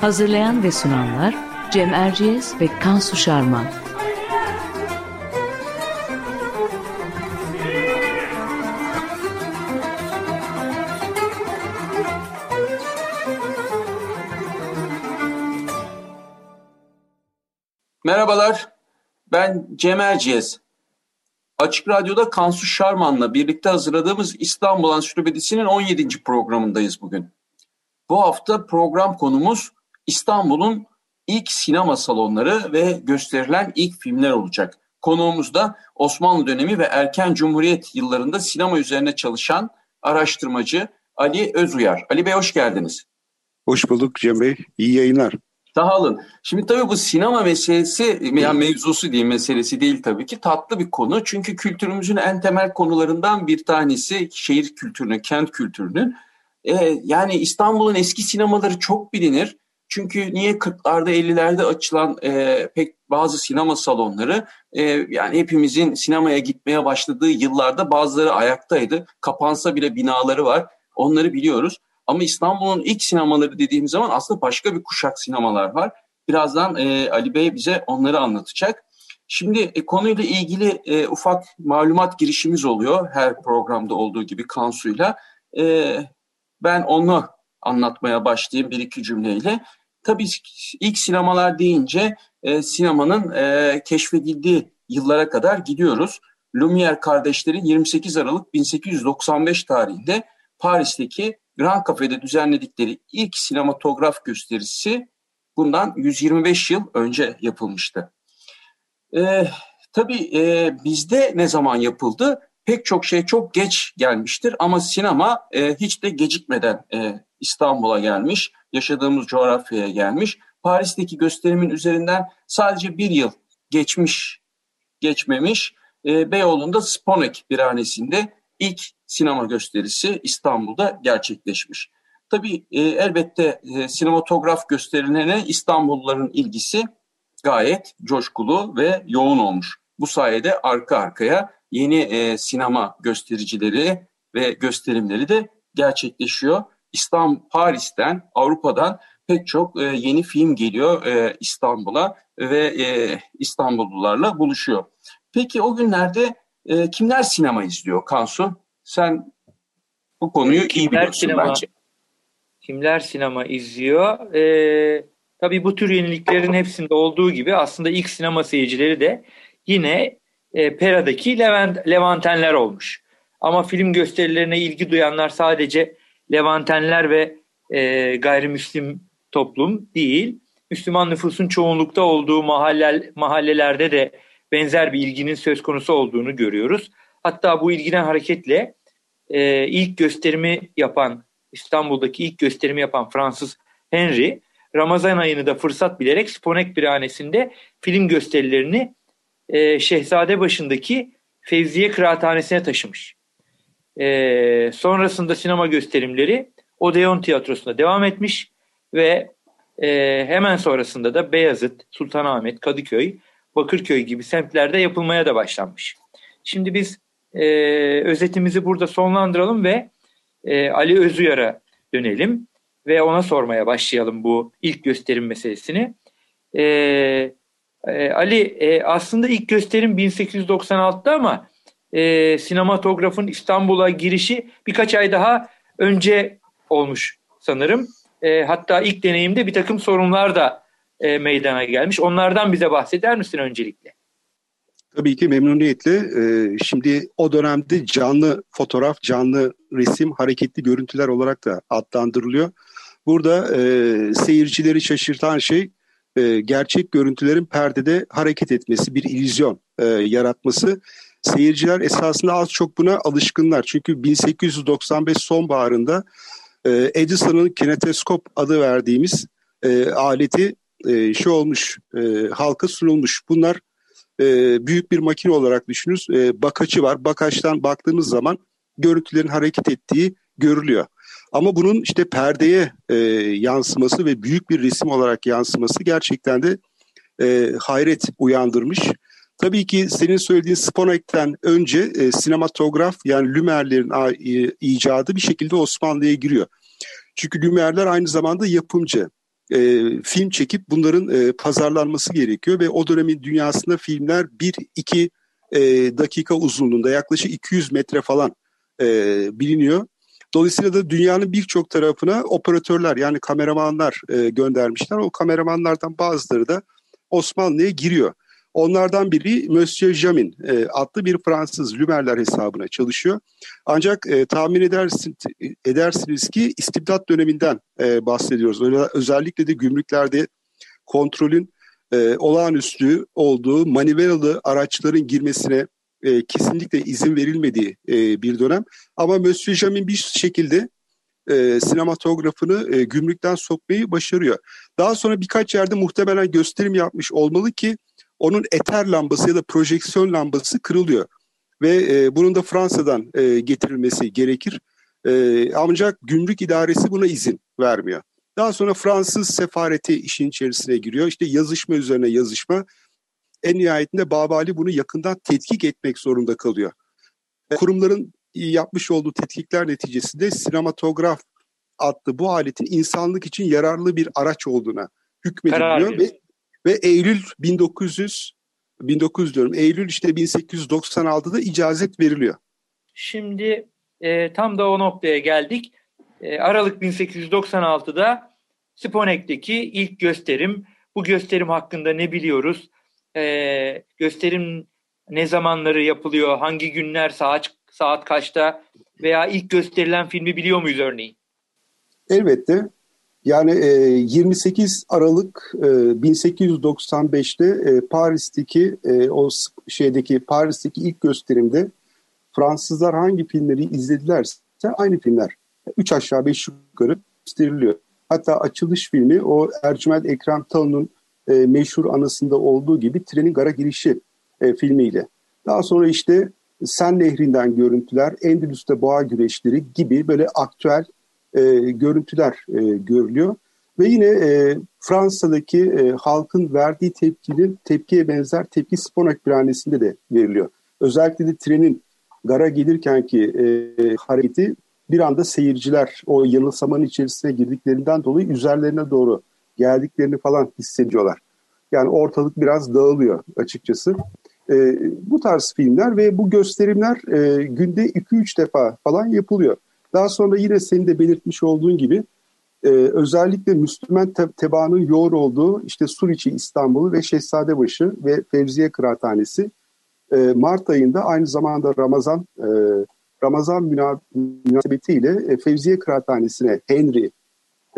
Hazırlayan ve sunanlar Cem Erciyes ve Kansu Şarman. Merhabalar, ben Cem Erciyes. Açık Radyo'da Kansu Şarman'la birlikte hazırladığımız İstanbul Ansiklopedisi'nin 17. programındayız bugün. Bu hafta program konumuz İstanbul'un ilk sinema salonları ve gösterilen ilk filmler olacak. Konuğumuz da Osmanlı dönemi ve erken Cumhuriyet yıllarında sinema üzerine çalışan araştırmacı Ali Özuyar. Ali Bey hoş geldiniz. Hoş bulduk Cem Bey. İyi yayınlar. Sağ olun. Şimdi tabii bu sinema meselesi, yani mevzusu değil meselesi değil tabii ki tatlı bir konu. Çünkü kültürümüzün en temel konularından bir tanesi şehir kültürünün, kent kültürünün. Ee, yani İstanbul'un eski sinemaları çok bilinir. Çünkü niye 40'larda 50'lerde açılan e, pek bazı sinema salonları e, yani hepimizin sinemaya gitmeye başladığı yıllarda bazıları ayaktaydı. Kapansa bile binaları var. Onları biliyoruz. Ama İstanbul'un ilk sinemaları dediğimiz zaman aslında başka bir kuşak sinemalar var. Birazdan e, Ali Bey bize onları anlatacak. Şimdi e, konuyla ilgili e, ufak malumat girişimiz oluyor her programda olduğu gibi Kansu'yla. E, ben onu anlatmaya başlayayım bir iki cümleyle. Tabii ilk sinemalar deyince e, sinemanın e, keşfedildiği yıllara kadar gidiyoruz. Lumière kardeşlerin 28 Aralık 1895 tarihinde Paris'teki Grand Cafe'de düzenledikleri ilk sinematograf gösterisi bundan 125 yıl önce yapılmıştı. E, tabii e, bizde ne zaman yapıldı? Pek çok şey çok geç gelmiştir ama sinema e, hiç de gecikmeden e, İstanbul'a gelmiş, yaşadığımız coğrafyaya gelmiş. Paris'teki gösterimin üzerinden sadece bir yıl geçmiş, geçmemiş. E, Beyoğlu'nda Sponek birhanesinde ilk sinema gösterisi İstanbul'da gerçekleşmiş. Tabii e, elbette e, sinematograf gösterilerine İstanbulluların ilgisi gayet coşkulu ve yoğun olmuş. Bu sayede arka arkaya yeni e, sinema göstericileri ve gösterimleri de gerçekleşiyor. İstanbul, Paris'ten, Avrupa'dan pek çok e, yeni film geliyor e, İstanbul'a ve e, İstanbullularla buluşuyor. Peki o günlerde e, kimler sinema izliyor Kansu? Sen bu konuyu kimler iyi biliyorsun sinema, bence. Kimler sinema izliyor? Ee, tabii bu tür yeniliklerin hepsinde olduğu gibi aslında ilk sinema seyircileri de yine e, Pera'daki Levent, Levantenler olmuş. Ama film gösterilerine ilgi duyanlar sadece Levantenler ve e, gayrimüslim toplum değil. Müslüman nüfusun çoğunlukta olduğu mahalle, mahallelerde de benzer bir ilginin söz konusu olduğunu görüyoruz. Hatta bu ilgiden hareketle e, ilk gösterimi yapan, İstanbul'daki ilk gösterimi yapan Fransız Henry, Ramazan ayını da fırsat bilerek Sponek Birhanesi'nde film gösterilerini e, Şehzade başındaki Fevziye Kıraathanesi'ne taşımış. E, sonrasında sinema gösterimleri Odeon Tiyatrosu'nda devam etmiş ve e, hemen sonrasında da Beyazıt, Sultanahmet, Kadıköy, Bakırköy gibi semtlerde yapılmaya da başlanmış. Şimdi biz e, özetimizi burada sonlandıralım ve e, Ali Özuyar'a dönelim ve ona sormaya başlayalım bu ilk gösterim meselesini. E, e, Ali e, aslında ilk gösterim 1896'da ama e, sinematografın İstanbul'a girişi birkaç ay daha önce olmuş sanırım. E, hatta ilk deneyimde bir takım sorunlar da e, meydana gelmiş. Onlardan bize bahseder misin öncelikle? Tabii ki memnuniyetle. Ee, şimdi o dönemde canlı fotoğraf, canlı resim, hareketli görüntüler olarak da adlandırılıyor. Burada e, seyircileri şaşırtan şey e, gerçek görüntülerin perdede hareket etmesi, bir illüzyon e, yaratması seyirciler esasında az çok buna alışkınlar. Çünkü 1895 sonbaharında e, Edison'ın kineteskop adı verdiğimiz e, aleti e, şey olmuş, e, halka sunulmuş. Bunlar e, büyük bir makine olarak düşünürüz. E, bakaçı var. Bakaçtan baktığınız zaman görüntülerin hareket ettiği görülüyor. Ama bunun işte perdeye e, yansıması ve büyük bir resim olarak yansıması gerçekten de e, hayret uyandırmış. Tabii ki senin söylediğin Sponek'ten önce e, sinematograf yani Lümerlerin e, icadı bir şekilde Osmanlı'ya giriyor. Çünkü Lümerler aynı zamanda yapımcı. E, film çekip bunların e, pazarlanması gerekiyor ve o dönemin dünyasında filmler 1-2 e, dakika uzunluğunda yaklaşık 200 metre falan e, biliniyor. Dolayısıyla da dünyanın birçok tarafına operatörler yani kameramanlar e, göndermişler. O kameramanlardan bazıları da Osmanlı'ya giriyor. Onlardan biri Monsieur Jamin e, adlı bir Fransız Lümerler hesabına çalışıyor. Ancak e, tahmin edersin, edersiniz ki istibdat döneminden e, bahsediyoruz. Öyle, özellikle de gümrüklerde kontrolün e, olağanüstü olduğu manivelalı araçların girmesine e, kesinlikle izin verilmediği e, bir dönem. Ama Monsieur Jamin bir şekilde e, sinematografını e, gümrükten sokmayı başarıyor. Daha sonra birkaç yerde muhtemelen gösterim yapmış olmalı ki onun eter lambası ya da projeksiyon lambası kırılıyor. Ve e, bunun da Fransa'dan e, getirilmesi gerekir. E, ancak gümrük idaresi buna izin vermiyor. Daha sonra Fransız sefareti işin içerisine giriyor. İşte yazışma üzerine yazışma. En nihayetinde Babali bunu yakından tetkik etmek zorunda kalıyor. Kurumların yapmış olduğu tetkikler neticesinde sinematograf adlı bu aletin insanlık için yararlı bir araç olduğuna hükmediliyor ve ve Eylül 1900 1900 diyorum. Eylül işte 1896'da icazet veriliyor. Şimdi e, tam da o noktaya geldik. E, Aralık 1896'da Sponek'teki ilk gösterim. Bu gösterim hakkında ne biliyoruz? E, gösterim ne zamanları yapılıyor? Hangi günler saat saat kaçta? Veya ilk gösterilen filmi biliyor muyuz örneğin? Elbette. Yani e, 28 Aralık e, 1895'te e, Paris'teki e, o şeydeki Paris'teki ilk gösterimde Fransızlar hangi filmleri izledilerse aynı filmler. Üç aşağı beş yukarı gösteriliyor. Hatta açılış filmi o Ercüment Ekrem Talı'nın e, meşhur anısında olduğu gibi trenin gara girişi e, filmiyle. Daha sonra işte Sen Nehri'nden görüntüler, Endülüs'te boğa güreşleri gibi böyle aktüel e, görüntüler e, görülüyor. Ve yine e, Fransa'daki e, halkın verdiği tepkinin tepkiye benzer tepki Sponak Birhanesi'nde de veriliyor. Özellikle de trenin gara gelirken ki e, hareketi bir anda seyirciler o yanılsamanın içerisine girdiklerinden dolayı üzerlerine doğru geldiklerini falan hissediyorlar. Yani ortalık biraz dağılıyor açıkçası. E, bu tarz filmler ve bu gösterimler e, günde 2-3 defa falan yapılıyor. Daha sonra yine senin de belirtmiş olduğun gibi e, özellikle Müslüman te tebaanın yoğun olduğu işte Suriçi İstanbul'u ve Şehzadebaşı ve Fevziye Kıraathanesi e, Mart ayında aynı zamanda Ramazan e, Ramazan münasebetiyle e, Fevziye Kıraathanesi'ne Henry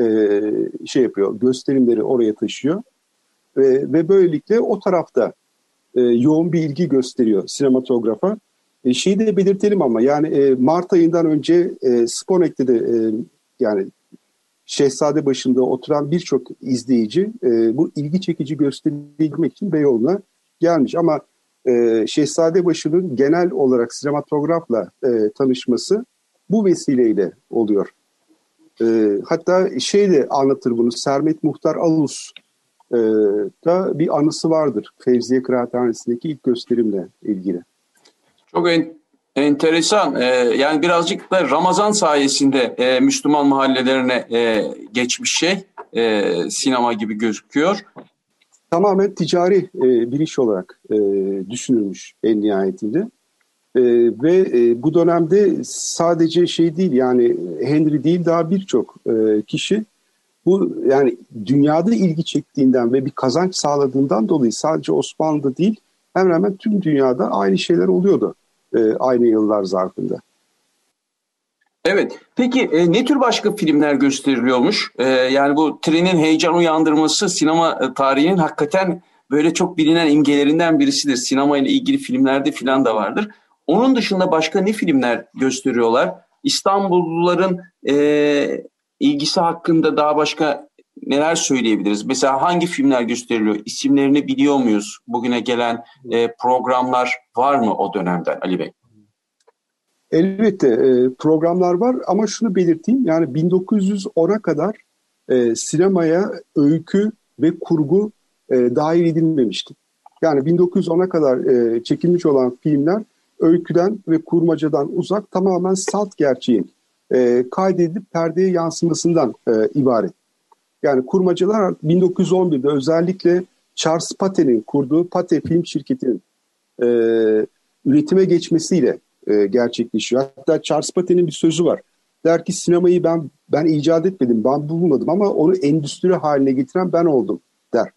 e, şey yapıyor gösterimleri oraya taşıyor ve, ve böylelikle o tarafta e, yoğun bir ilgi gösteriyor sinematografa. E, şeyi de belirtelim ama yani e, Mart ayından önce e, Sponek'te de e, yani Şehzade başında oturan birçok izleyici e, bu ilgi çekici gösterilmek için Beyoğlu'na gelmiş. Ama e, Şehzade başının genel olarak sinematografla e, tanışması bu vesileyle oluyor. E, hatta şey de anlatır bunu Sermet Muhtar Alus e, da bir anısı vardır Fevziye Kıraathanesi'ndeki ilk gösterimle ilgili. Çok en, enteresan. Ee, yani birazcık da Ramazan sayesinde e, Müslüman mahallelerine e, geçmiş şey e, sinema gibi gözüküyor. Tamamen ticari e, bir iş olarak e, düşünülmüş en nihayetinde. E, ve e, bu dönemde sadece şey değil yani Henry değil daha birçok e, kişi bu yani dünyada ilgi çektiğinden ve bir kazanç sağladığından dolayı sadece Osmanlı'da değil hemen hemen tüm dünyada aynı şeyler oluyordu e, aynı yıllar zarfında. Evet. Peki e, ne tür başka filmler gösteriliyormuş? E, yani bu trenin heyecan uyandırması sinema e, tarihinin hakikaten böyle çok bilinen imgelerinden birisidir. Sinema ile ilgili filmlerde filan da vardır. Onun dışında başka ne filmler gösteriyorlar? İstanbulluların e, ilgisi hakkında daha başka neler söyleyebiliriz? Mesela hangi filmler gösteriliyor? İsimlerini biliyor muyuz? Bugüne gelen e, programlar var mı o dönemden Ali Bey? Elbette e, programlar var ama şunu belirteyim. Yani 1910'a kadar e, sinemaya öykü ve kurgu e, dahil edilmemişti. Yani 1910'a kadar e, çekilmiş olan filmler öyküden ve kurmacadan uzak tamamen salt gerçeğin e, kaydedilip perdeye yansımasından e, ibaret. Yani kurmacalar 1911'de özellikle Charles Pate'nin kurduğu Pate Film Şirketi'nin e, üretime geçmesiyle e, gerçekleşiyor. Hatta Charles Pate'nin bir sözü var. Der ki sinemayı ben ben icat etmedim, ben bulmadım ama onu endüstri haline getiren ben oldum der.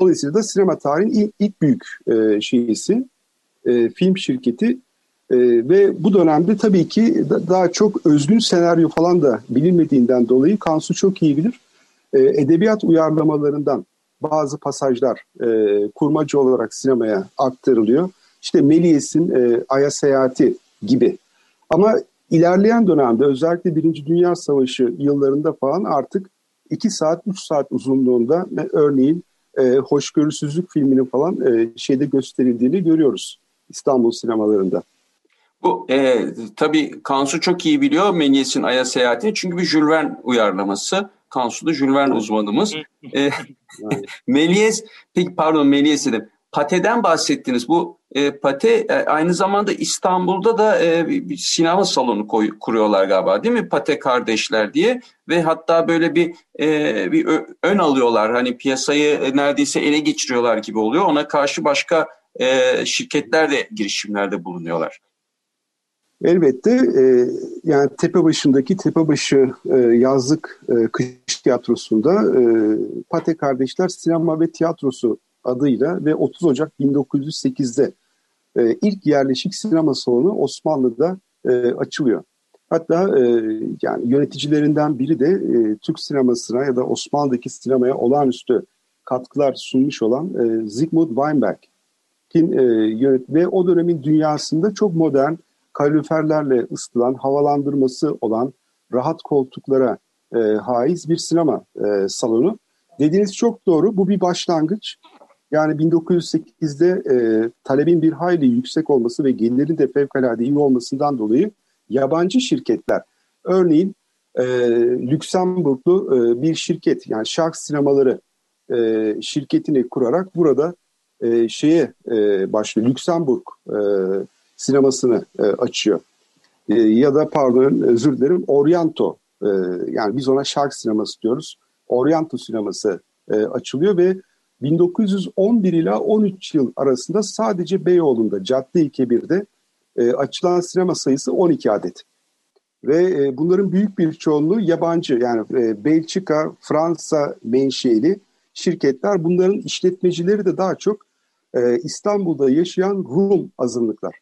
Dolayısıyla da sinema tarihinin ilk, ilk büyük e, şeysi, e, film şirketi e, ve bu dönemde tabii ki da, daha çok özgün senaryo falan da bilinmediğinden dolayı Kansu çok iyi bilir. E, edebiyat uyarlamalarından bazı pasajlar e, kurmacı olarak sinemaya aktarılıyor. İşte Méliès'in e, Ay'a Seyahati gibi. Ama ilerleyen dönemde özellikle Birinci Dünya Savaşı yıllarında falan artık 2 saat 3 saat uzunluğunda örneğin e, Hoşgörüsüzlük filminin falan e, şeyde gösterildiğini görüyoruz İstanbul sinemalarında. Bu e, tabii Kansu çok iyi biliyor Méliès'in Ay'a Seyahati'ni çünkü bir Jules Verne uyarlaması. Kansu da Jules Verne uzmanımız. e, Méliès, peki pardon Méliès dedim. Pate'den bahsettiniz. Bu e, Pate e, aynı zamanda İstanbul'da da e, bir sinema salonu koy, kuruyorlar galiba değil mi? Pate kardeşler diye ve hatta böyle bir e, bir ön alıyorlar. Hani piyasayı neredeyse ele geçiriyorlar gibi oluyor. Ona karşı başka e, şirketler de girişimlerde bulunuyorlar. Elbette e, yani Tepebaşı'ndaki Tepebaşı e, yazlık e, kış tiyatrosunda e, Pate Kardeşler Sinema ve Tiyatrosu adıyla ve 30 Ocak 1908'de e, ilk yerleşik sinema salonu Osmanlı'da e, açılıyor. Hatta e, yani yöneticilerinden biri de e, Türk sinemasına ya da Osmanlı'daki sinemaya olağanüstü katkılar sunmuş olan e, Zygmunt Weinberg. Kin, e, yönet ve o dönemin dünyasında çok modern kaloriferlerle ısıtılan, havalandırması olan rahat koltuklara e, haiz bir sinema e, salonu. Dediğiniz çok doğru. Bu bir başlangıç. Yani 1908'de e, talebin bir hayli yüksek olması ve gelirin de fevkalade iyi olmasından dolayı yabancı şirketler, örneğin e, Lüksemburglu e, bir şirket yani Shark Sinemaları e, şirketini kurarak burada e, şeye e, başlıyor. Lüksemburg e, sinemasını e, açıyor. E, ya da pardon özür dilerim Oriento e, yani biz ona Shark sineması diyoruz. Oriento sineması e, açılıyor ve 1911 ila 13 yıl arasında sadece Beyoğlu'nda Cadde-i Kebir'de e, açılan sinema sayısı 12 adet. Ve e, bunların büyük bir çoğunluğu yabancı yani e, Belçika, Fransa menşeli şirketler. Bunların işletmecileri de daha çok e, İstanbul'da yaşayan Rum azınlıklar.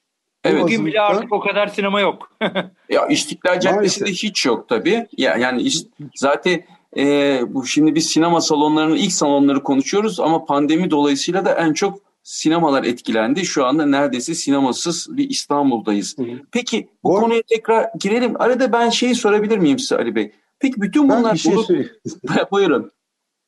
Evet. Bugün bile artık o kadar sinema yok. ya İstiklal Caddesi'nde hiç yok tabii. Ya, yani zaten e, bu şimdi biz sinema salonlarının ilk salonları konuşuyoruz ama pandemi dolayısıyla da en çok sinemalar etkilendi. Şu anda neredeyse sinemasız bir İstanbul'dayız. Hı hı. Peki bu Or- konuya tekrar girelim. Arada ben şeyi sorabilir miyim size Ali Bey? Peki bütün bunlar... Ben bir şey bulup... Buyurun.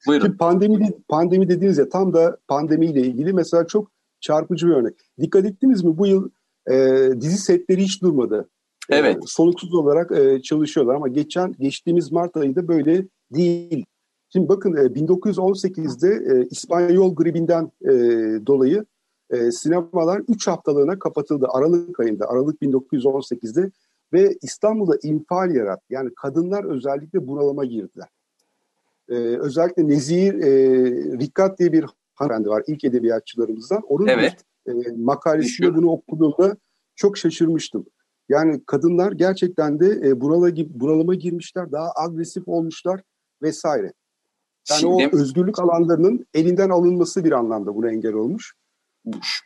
Buyurun. Şimdi pandemi, pandemi dediğiniz ya tam da pandemiyle ilgili mesela çok çarpıcı bir örnek. Dikkat ettiniz mi bu yıl e, dizi setleri hiç durmadı. Evet. E, soluksuz olarak e, çalışıyorlar ama geçen geçtiğimiz Mart ayında böyle değil. Şimdi bakın 1918'de e, İspanyol gribinden e, dolayı e, sinemalar 3 haftalığına kapatıldı Aralık ayında, Aralık 1918'de ve İstanbul'da infial yarattı. Yani kadınlar özellikle bunalıma girdiler. Özellikle Nezih Rikkat diye bir hanımefendi var ilk edebiyatçılarımızdan. Onun evet. makalesinde bunu okuduğumda çok şaşırmıştım. Yani kadınlar gerçekten de bunala, bunalıma girmişler, daha agresif olmuşlar vesaire. Yani Şimdi, o özgürlük alanlarının elinden alınması bir anlamda buna engel olmuş.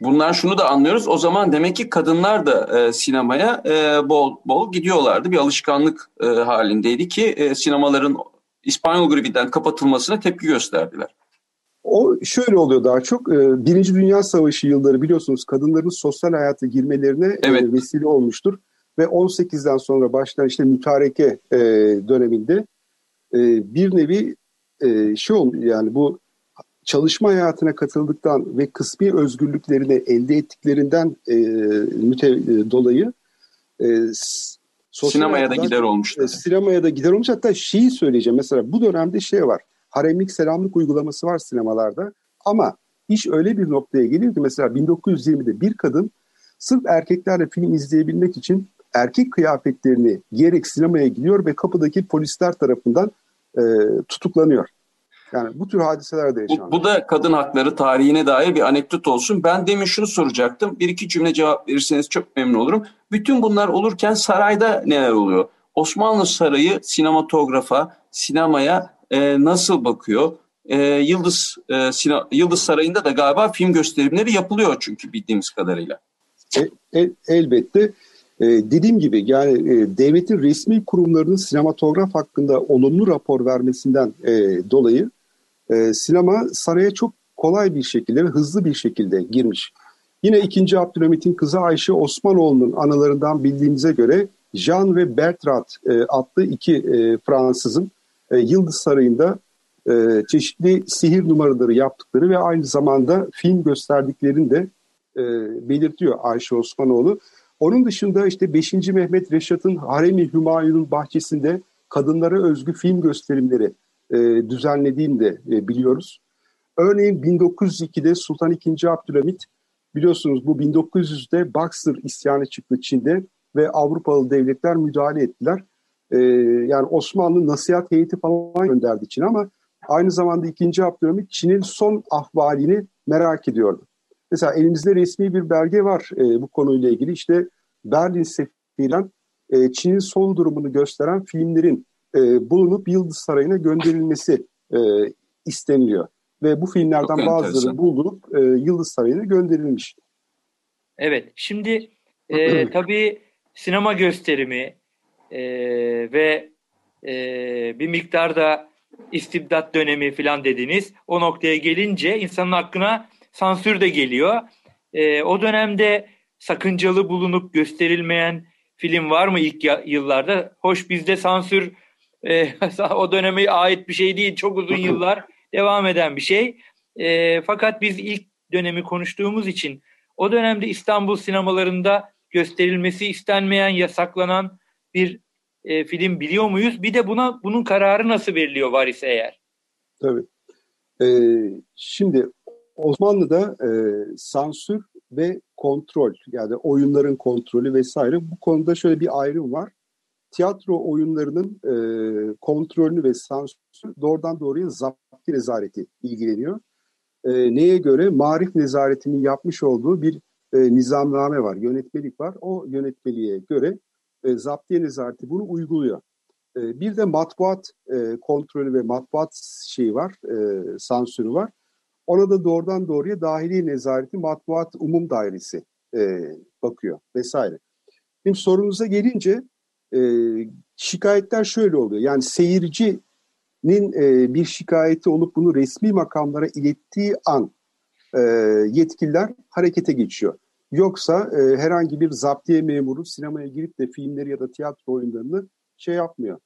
Bunlar şunu da anlıyoruz. O zaman demek ki kadınlar da e, sinemaya e, bol bol gidiyorlardı. Bir alışkanlık e, halindeydi ki e, sinemaların İspanyol gribinden kapatılmasına tepki gösterdiler. o şöyle oluyor daha çok. E, Birinci Dünya Savaşı yılları biliyorsunuz kadınların sosyal hayata girmelerine e, evet. vesile olmuştur. Ve 18'den sonra başlayan işte mütareke e, döneminde e, bir nevi şey olmuyor yani bu çalışma hayatına katıldıktan ve kısmi özgürlüklerini elde ettiklerinden müte, dolayı e, sinemaya da gider olmuş. E, sinemaya da gider olmuş. Hatta şeyi söyleyeceğim mesela bu dönemde şey var. Haremlik selamlık uygulaması var sinemalarda. Ama iş öyle bir noktaya geliyor ki mesela 1920'de bir kadın sırf erkeklerle film izleyebilmek için erkek kıyafetlerini giyerek sinemaya gidiyor ve kapıdaki polisler tarafından e, tutuklanıyor. Yani bu tür hadiseler de yaşanıyor. Bu, bu da kadın hakları tarihine dair bir anekdot olsun. Ben demin şunu soracaktım. Bir iki cümle cevap verirseniz çok memnun olurum. Bütün bunlar olurken sarayda neler oluyor? Osmanlı Sarayı sinematografa, sinemaya e, nasıl bakıyor? E, Yıldız e, Sina, Yıldız Sarayı'nda da galiba film gösterimleri yapılıyor çünkü bildiğimiz kadarıyla. E, el, elbette. E, dediğim gibi yani e, devletin resmi kurumlarının sinematograf hakkında olumlu rapor vermesinden e, dolayı e, sinema saraya çok kolay bir şekilde ve hızlı bir şekilde girmiş. Yine 2. Abdülhamit'in kızı Ayşe Osmanoğlu'nun anılarından bildiğimize göre Jean ve Bertrand e, adlı iki e, Fransızın e, Yıldız Sarayı'nda e, çeşitli sihir numaraları yaptıkları ve aynı zamanda film gösterdiklerini de e, belirtiyor Ayşe Osmanoğlu. Onun dışında işte 5. Mehmet Reşat'ın Harem-i Hümayun'un bahçesinde kadınlara özgü film gösterimleri e, düzenlediğini de e, biliyoruz. Örneğin 1902'de Sultan II. Abdülhamit biliyorsunuz bu 1900'de Boxer isyanı çıktı Çin'de ve Avrupalı devletler müdahale ettiler. E, yani Osmanlı nasihat heyeti falan gönderdi Çin'e ama aynı zamanda 2. Abdülhamit Çin'in son ahvalini merak ediyordu. Mesela elimizde resmi bir belge var e, bu konuyla ilgili. İşte Berlin seferiyle e, Çin'in son durumunu gösteren filmlerin e, bulunup Yıldız Sarayı'na gönderilmesi e, isteniliyor. Ve bu filmlerden Çok bazıları bulunup e, Yıldız Sarayı'na gönderilmiş. Evet, şimdi e, tabii sinema gösterimi e, ve e, bir miktarda istibdat dönemi falan dediniz. O noktaya gelince insanın aklına sansür de geliyor. E, o dönemde sakıncalı bulunup gösterilmeyen film var mı ilk yıllarda? Hoş bizde sansür e, o döneme ait bir şey değil. Çok uzun yıllar devam eden bir şey. E, fakat biz ilk dönemi konuştuğumuz için o dönemde İstanbul sinemalarında gösterilmesi istenmeyen, yasaklanan bir e, film biliyor muyuz? Bir de buna bunun kararı nasıl veriliyor var ise eğer? Tabii. Ee, şimdi Osmanlı'da e, sansür ve kontrol yani oyunların kontrolü vesaire bu konuda şöyle bir ayrım var tiyatro oyunlarının e, kontrolünü ve sansürü doğrudan doğruya zapti nezareti ilgileniyor. E, neye göre? Marif nezaretinin yapmış olduğu bir e, nizamname var, yönetmelik var. O yönetmeliğe göre e, zaptiye nezareti bunu uyguluyor. E, bir de matbuat e, kontrolü ve matbuat şeyi var, e, sansürü var. Ona da doğrudan doğruya dahili nezareti matbuat umum dairesi e, bakıyor vesaire. Şimdi sorunuza gelince e, şikayetler şöyle oluyor. Yani seyircinin e, bir şikayeti olup bunu resmi makamlara ilettiği an e, yetkililer harekete geçiyor. Yoksa e, herhangi bir zaptiye memuru sinemaya girip de filmleri ya da tiyatro oyunlarını şey yapmıyor.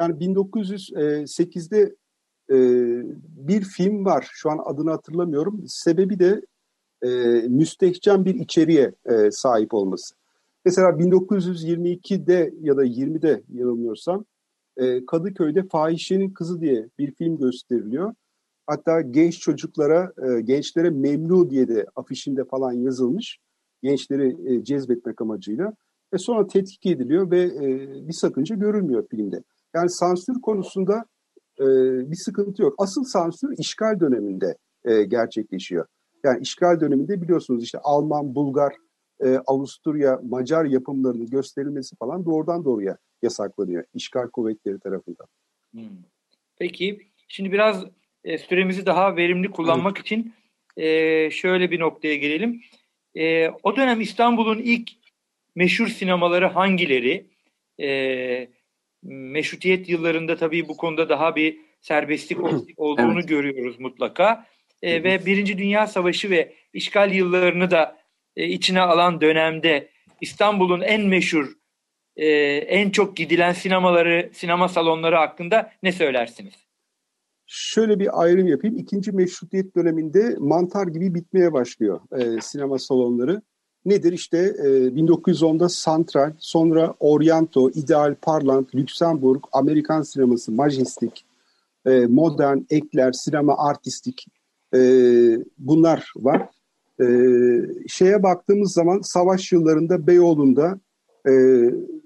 Yani 1908'de e, bir film var. Şu an adını hatırlamıyorum. Sebebi de e, müstehcen bir içeriğe e, sahip olması. Mesela 1922'de ya da 20'de yanılmıyorsam e, Kadıköy'de Fahişenin Kızı diye bir film gösteriliyor. Hatta genç çocuklara, e, gençlere memnu diye de afişinde falan yazılmış. Gençleri e, cezbetmek amacıyla. Ve sonra tetkik ediliyor ve e, bir sakınca görülmüyor filmde. Yani sansür konusunda e, bir sıkıntı yok. Asıl sansür işgal döneminde e, gerçekleşiyor. Yani işgal döneminde biliyorsunuz işte Alman, Bulgar, e, Avusturya, Macar yapımlarının gösterilmesi falan doğrudan doğruya yasaklanıyor işgal kuvvetleri tarafından. Hmm. Peki şimdi biraz e, süremizi daha verimli kullanmak evet. için e, şöyle bir noktaya gelelim. E, o dönem İstanbul'un ilk meşhur sinemaları hangileri? E, meşrutiyet yıllarında tabii bu konuda daha bir serbestlik olduğunu evet. görüyoruz mutlaka. e, ve Birinci Dünya Savaşı ve işgal yıllarını da e, içine alan dönemde İstanbul'un en meşhur, e, en çok gidilen sinemaları, sinema salonları hakkında ne söylersiniz? Şöyle bir ayrım yapayım. İkinci meşrutiyet döneminde mantar gibi bitmeye başlıyor e, sinema salonları. Nedir? İşte e, 1910'da Santral, sonra Oriento, Ideal, Parlant, Lüksemburg, Amerikan sineması, Majestic, e, modern, ekler, sinema artistik e, bunlar var. E, şeye baktığımız zaman savaş yıllarında Beyoğlu'nda e,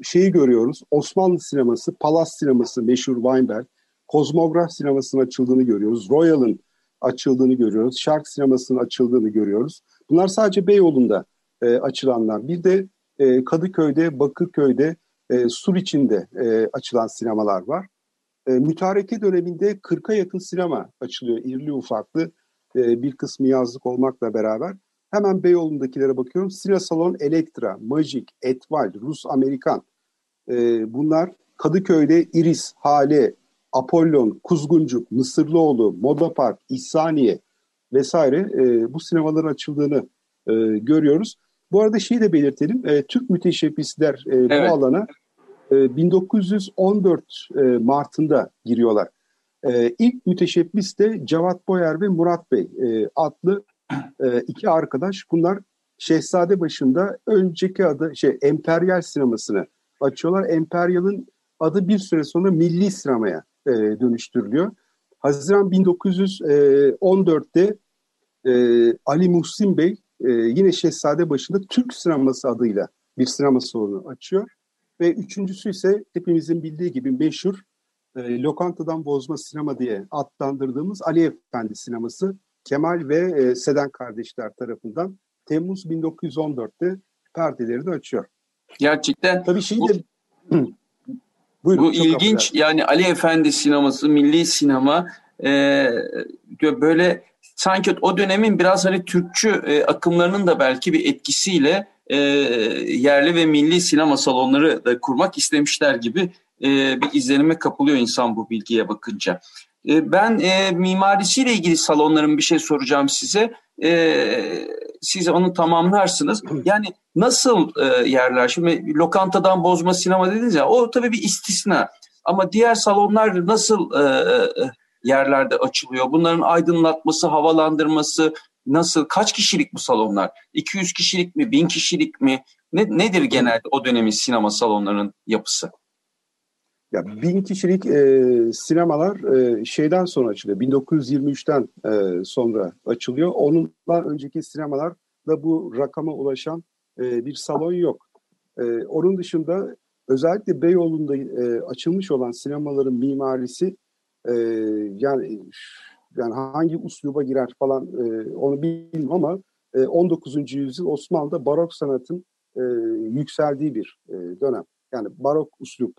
şeyi görüyoruz. Osmanlı sineması, Palas sineması meşhur Weinberg, Kozmograf sinemasının açıldığını görüyoruz. Royal'ın açıldığını görüyoruz. Şark sinemasının açıldığını görüyoruz. Bunlar sadece Beyoğlu'nda e, açılanlar. Bir de e, Kadıköy'de, Bakırköy'de, e, Suriçin'de e, açılan sinemalar var. E, mütareke döneminde 40'a yakın sinema açılıyor irli ufaklı. E, bir kısmı yazlık olmakla beraber. Hemen Beyoğlu'ndakilere bakıyorum. Sine Salon Elektra, Magic, Etval, Rus Amerikan. E, bunlar Kadıköy'de Iris, Hale, Apollon, Kuzguncuk, Mısırlıoğlu, Moda Park, İhsaniye vesaire e, bu sinemaların açıldığını e, görüyoruz. Bu arada şeyi de belirtelim. E, Türk müteşebbisler e, evet. bu alana e, 1914 e, Mart'ında giriyorlar. E, ilk müteşebbis de Cevat Boyer ve Murat Bey e, adlı e, iki arkadaş. Bunlar Şehzade başında önceki adı şey Emperyal sinemasını açıyorlar. Emperyal'ın adı bir süre sonra Milli Sinemaya e, dönüştürülüyor. Haziran 1914'te e, Ali Muhsin Bey e, yine Şehzade başında Türk sineması adıyla bir sinema salonu açıyor. Ve üçüncüsü ise hepimizin bildiği gibi meşhur e, Lokantadan Bozma Sinema diye adlandırdığımız Ali Efendi sineması Kemal ve e, Seden kardeşler tarafından Temmuz 1914'te perdeleri de açıyor. Gerçekten Tabii şey de Buyurun, bu ilginç yani Ali Efendi sineması, milli sinema e, böyle sanki o dönemin biraz hani Türkçü e, akımlarının da belki bir etkisiyle e, yerli ve milli sinema salonları da kurmak istemişler gibi e, bir izlenime kapılıyor insan bu bilgiye bakınca. E, ben e, mimarisiyle ilgili salonların bir şey soracağım size. E, siz onu tamamlarsınız. Yani nasıl e, yerler? Şimdi lokantadan bozma sinema dediniz ya o tabii bir istisna. Ama diğer salonlar nasıl e, e, yerlerde açılıyor? Bunların aydınlatması, havalandırması nasıl? Kaç kişilik bu salonlar? 200 kişilik mi? 1000 kişilik mi? Ne, nedir genelde o dönemin sinema salonlarının yapısı? Ya bin kişilik e, sinemalar e, şeyden sonra açılıyor. 1923'ten e, sonra açılıyor. Onunla önceki sinemalar da bu rakama ulaşan e, bir salon yok. E, onun dışında özellikle Beyoğlu'nda e, açılmış olan sinemaların mimarisi e, yani yani hangi usluba girer falan e, onu bilmiyorum ama e, 19. yüzyıl Osmanlı'da barok sanatın e, yükseldiği bir e, dönem. Yani barok uslup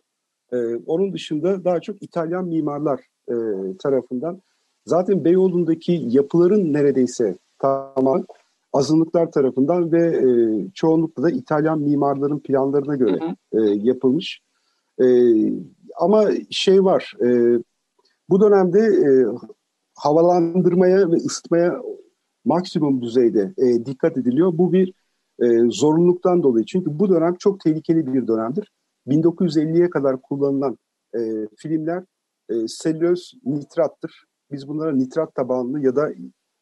e, onun dışında daha çok İtalyan mimarlar e, tarafından. Zaten Beyoğlu'ndaki yapıların neredeyse tamam azınlıklar tarafından ve e, çoğunlukla da İtalyan mimarların planlarına göre E, yapılmış. E, ama şey var, e, bu dönemde e, havalandırmaya ve ısıtmaya maksimum düzeyde e, dikkat ediliyor. Bu bir e, zorunluluktan dolayı. Çünkü bu dönem çok tehlikeli bir dönemdir. 1950'ye kadar kullanılan e, filmler e, selüloz nitrattır. Biz bunlara nitrat tabanlı ya da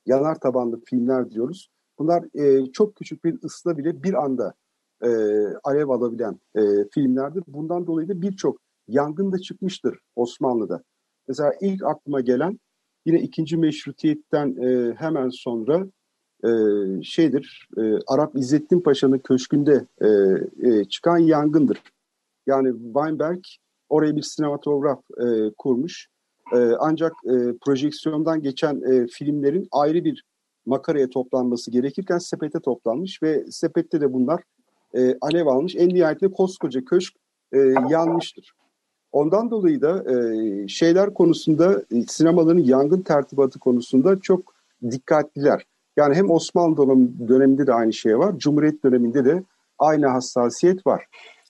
yanar tabanlı filmler diyoruz. Bunlar e, çok küçük bir ısla bile bir anda e, alev alabilen e, filmlerdir. Bundan dolayı da birçok yangın da çıkmıştır Osmanlı'da. Mesela ilk aklıma gelen yine ikinci meşrutiyetten e, hemen sonra e, şeydir e, Arap İzzettin Paşa'nın köşkünde e, e, çıkan yangındır. Yani Weinberg oraya bir sinematograf e, kurmuş. E, ancak e, projeksiyondan geçen e, filmlerin ayrı bir makaraya toplanması gerekirken sepete toplanmış ve sepette de bunlar e, alev almış. En nihayetinde koskoca köşk e, yanmıştır. Ondan dolayı da e, şeyler konusunda e, sinemaların yangın tertibatı konusunda çok dikkatliler. Yani hem Osmanlı döneminde de aynı şey var, Cumhuriyet döneminde de aynı hassasiyet var.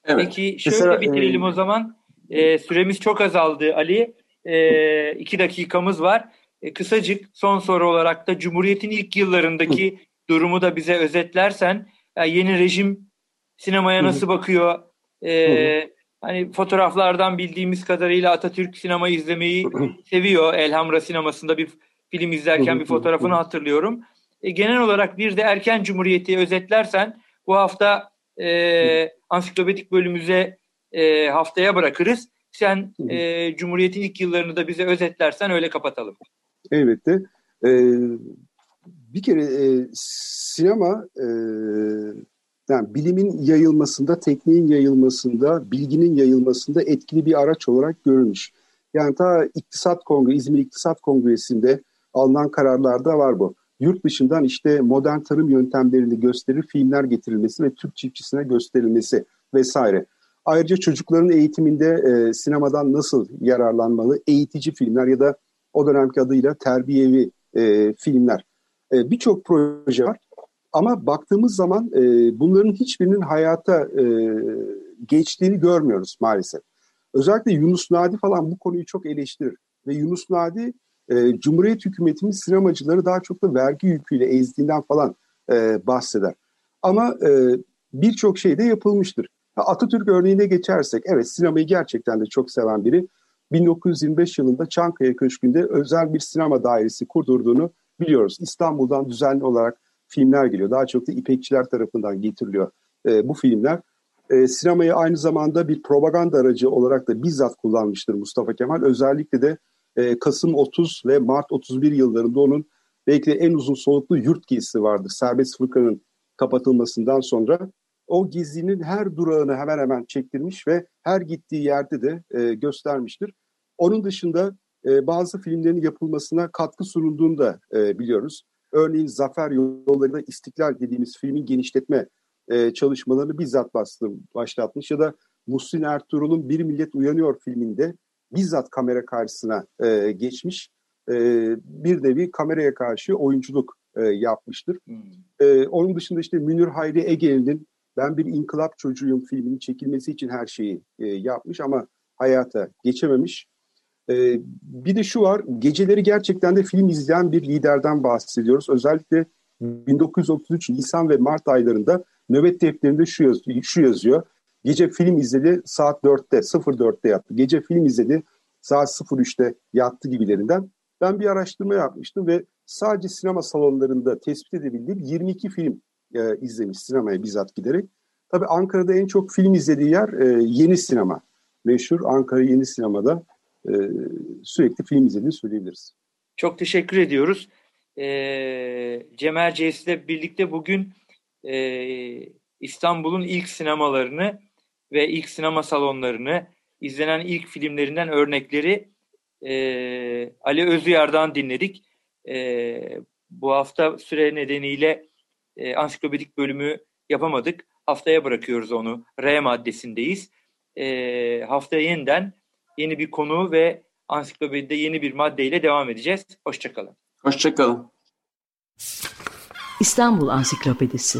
Evet. Peki şöyle Mesela, bitirelim e, o zaman. E, süremiz çok azaldı Ali. E, iki dakikamız var. E, kısacık son soru olarak da Cumhuriyet'in ilk yıllarındaki durumu da bize özetlersen yani yeni rejim sinemaya nasıl bakıyor? E, hani fotoğraflardan bildiğimiz kadarıyla Atatürk sinemayı izlemeyi seviyor. Elhamra sinemasında bir film izlerken bir fotoğrafını hatırlıyorum. E, genel olarak bir de erken cumhuriyeti özetlersen bu hafta e, ansiklopedik bölümümüze e, haftaya bırakırız. Sen e, Cumhuriyet'in ilk yıllarını da bize özetlersen öyle kapatalım. Elbette. Ee, bir kere e, sinema e, yani bilimin yayılmasında, tekniğin yayılmasında, bilginin yayılmasında etkili bir araç olarak görülmüş. Yani ta İktisat Kongre, İzmir İktisat Kongresi'nde alınan kararlarda var bu. Yurt dışından işte modern tarım yöntemlerini gösterir filmler getirilmesi ve Türk çiftçisine gösterilmesi vesaire. Ayrıca çocukların eğitiminde e, sinemadan nasıl yararlanmalı, eğitici filmler ya da o dönemki adıyla terbiyevi e, filmler. E, Birçok proje var ama baktığımız zaman e, bunların hiçbirinin hayata e, geçtiğini görmüyoruz maalesef. Özellikle Yunus Nadi falan bu konuyu çok eleştirir. Ve Yunus Nadi e, Cumhuriyet hükümetinin sinemacıları daha çok da vergi yüküyle ezdiğinden falan e, bahseder. Ama e, birçok şey de yapılmıştır. Atatürk örneğine geçersek, evet sinemayı gerçekten de çok seven biri. 1925 yılında Çankaya Köşkü'nde özel bir sinema dairesi kurdurduğunu biliyoruz. İstanbul'dan düzenli olarak filmler geliyor. Daha çok da İpekçiler tarafından getiriliyor e, bu filmler. E, sinemayı aynı zamanda bir propaganda aracı olarak da bizzat kullanmıştır Mustafa Kemal. Özellikle de e, Kasım 30 ve Mart 31 yıllarında onun belki de en uzun soluklu yurt gezisi vardır. Serbest fırkanın kapatılmasından sonra o gezinin her durağını hemen hemen çektirmiş ve her gittiği yerde de e, göstermiştir. Onun dışında e, bazı filmlerin yapılmasına katkı sunulduğunu da e, biliyoruz. Örneğin Zafer Yolları'nda İstiklal dediğimiz filmin genişletme e, çalışmalarını bizzat bastım, başlatmış ya da Muhsin Ertuğrul'un Bir Millet Uyanıyor filminde bizzat kamera karşısına e, geçmiş. E, bir nevi kameraya karşı oyunculuk e, yapmıştır. Hmm. E, onun dışında işte Münir Hayri Ege'nin Ben Bir İnkılap Çocuğuyum filminin çekilmesi için her şeyi e, yapmış ama hayata geçememiş. E, bir de şu var, geceleri gerçekten de film izleyen bir liderden bahsediyoruz. Özellikle 1933 Nisan ve Mart aylarında nöbet defterinde şu, yaz, şu yazıyor. Gece film izledi saat 4'te, 04'te yattı. Gece film izledi saat 03'te yattı gibilerinden. Ben bir araştırma yapmıştım ve sadece sinema salonlarında tespit edebildiğim 22 film e, izlemiş sinemaya bizzat giderek. Tabii Ankara'da en çok film izlediği yer e, Yeni Sinema. Meşhur Ankara Yeni Sinema'da e, sürekli film izlediğini söyleyebiliriz. Çok teşekkür ediyoruz. E, Cem Erciyes'le birlikte bugün e, İstanbul'un ilk sinemalarını ve ilk sinema salonlarını, izlenen ilk filmlerinden örnekleri e, Ali Özüyar'dan dinledik. E, bu hafta süre nedeniyle e, ansiklopedik bölümü yapamadık. Haftaya bırakıyoruz onu. R maddesindeyiz. E, haftaya yeniden yeni bir konu ve ansiklopedide yeni bir maddeyle devam edeceğiz. Hoşçakalın. Hoşçakalın. İstanbul Ansiklopedisi